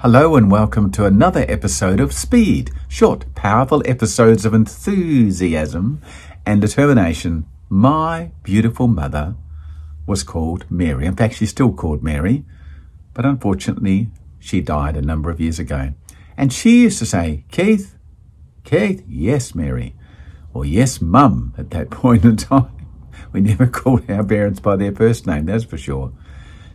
Hello and welcome to another episode of Speed, short, powerful episodes of enthusiasm and determination. My beautiful mother was called Mary. In fact, she's still called Mary, but unfortunately, she died a number of years ago. And she used to say, Keith, Keith, yes, Mary, or yes, Mum, at that point in time. We never called our parents by their first name, that's for sure.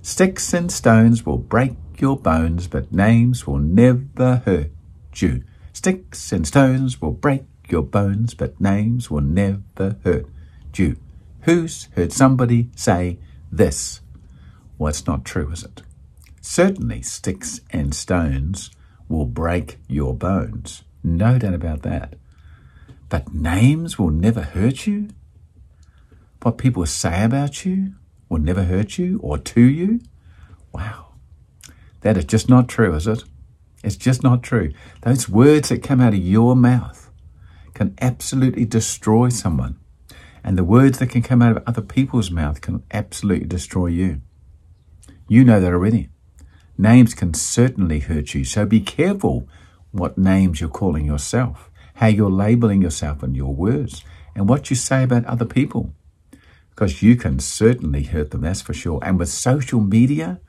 Sticks and stones will break your bones, but names will never hurt you. Sticks and stones will break your bones, but names will never hurt you. Who's heard somebody say this? Well, it's not true, is it? Certainly, sticks and stones will break your bones. No doubt about that. But names will never hurt you? What people say about you will never hurt you or to you? Wow. That is just not true, is it? It's just not true. Those words that come out of your mouth can absolutely destroy someone. And the words that can come out of other people's mouth can absolutely destroy you. You know that already. Names can certainly hurt you, so be careful what names you're calling yourself, how you're labeling yourself and your words, and what you say about other people. Because you can certainly hurt them, that's for sure. And with social media,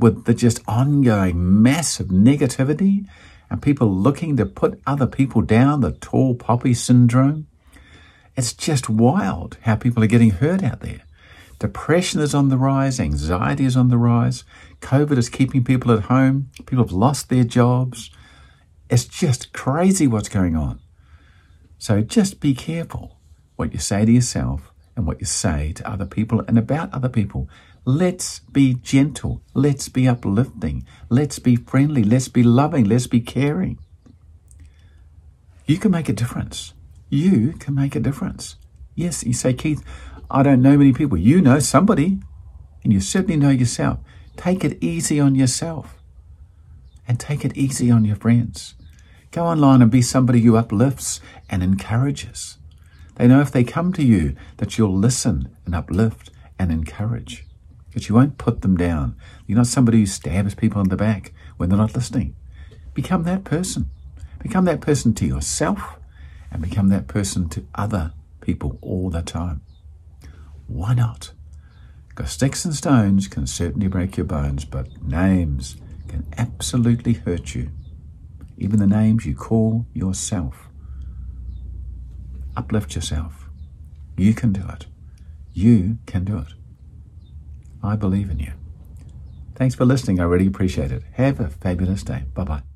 with the just ongoing mass of negativity and people looking to put other people down, the tall poppy syndrome. It's just wild how people are getting hurt out there. Depression is on the rise, anxiety is on the rise, COVID is keeping people at home, people have lost their jobs. It's just crazy what's going on. So just be careful what you say to yourself and what you say to other people and about other people. Let's be gentle. Let's be uplifting. Let's be friendly. Let's be loving. Let's be caring. You can make a difference. You can make a difference. Yes, you say, Keith, I don't know many people. You know somebody, and you certainly know yourself. Take it easy on yourself and take it easy on your friends. Go online and be somebody who uplifts and encourages. They know if they come to you that you'll listen and uplift and encourage because you won't put them down. You're not somebody who stabs people in the back when they're not listening. Become that person. Become that person to yourself and become that person to other people all the time. Why not? Because sticks and stones can certainly break your bones, but names can absolutely hurt you. Even the names you call yourself. Uplift yourself. You can do it. You can do it. I believe in you. Thanks for listening. I really appreciate it. Have a fabulous day. Bye bye.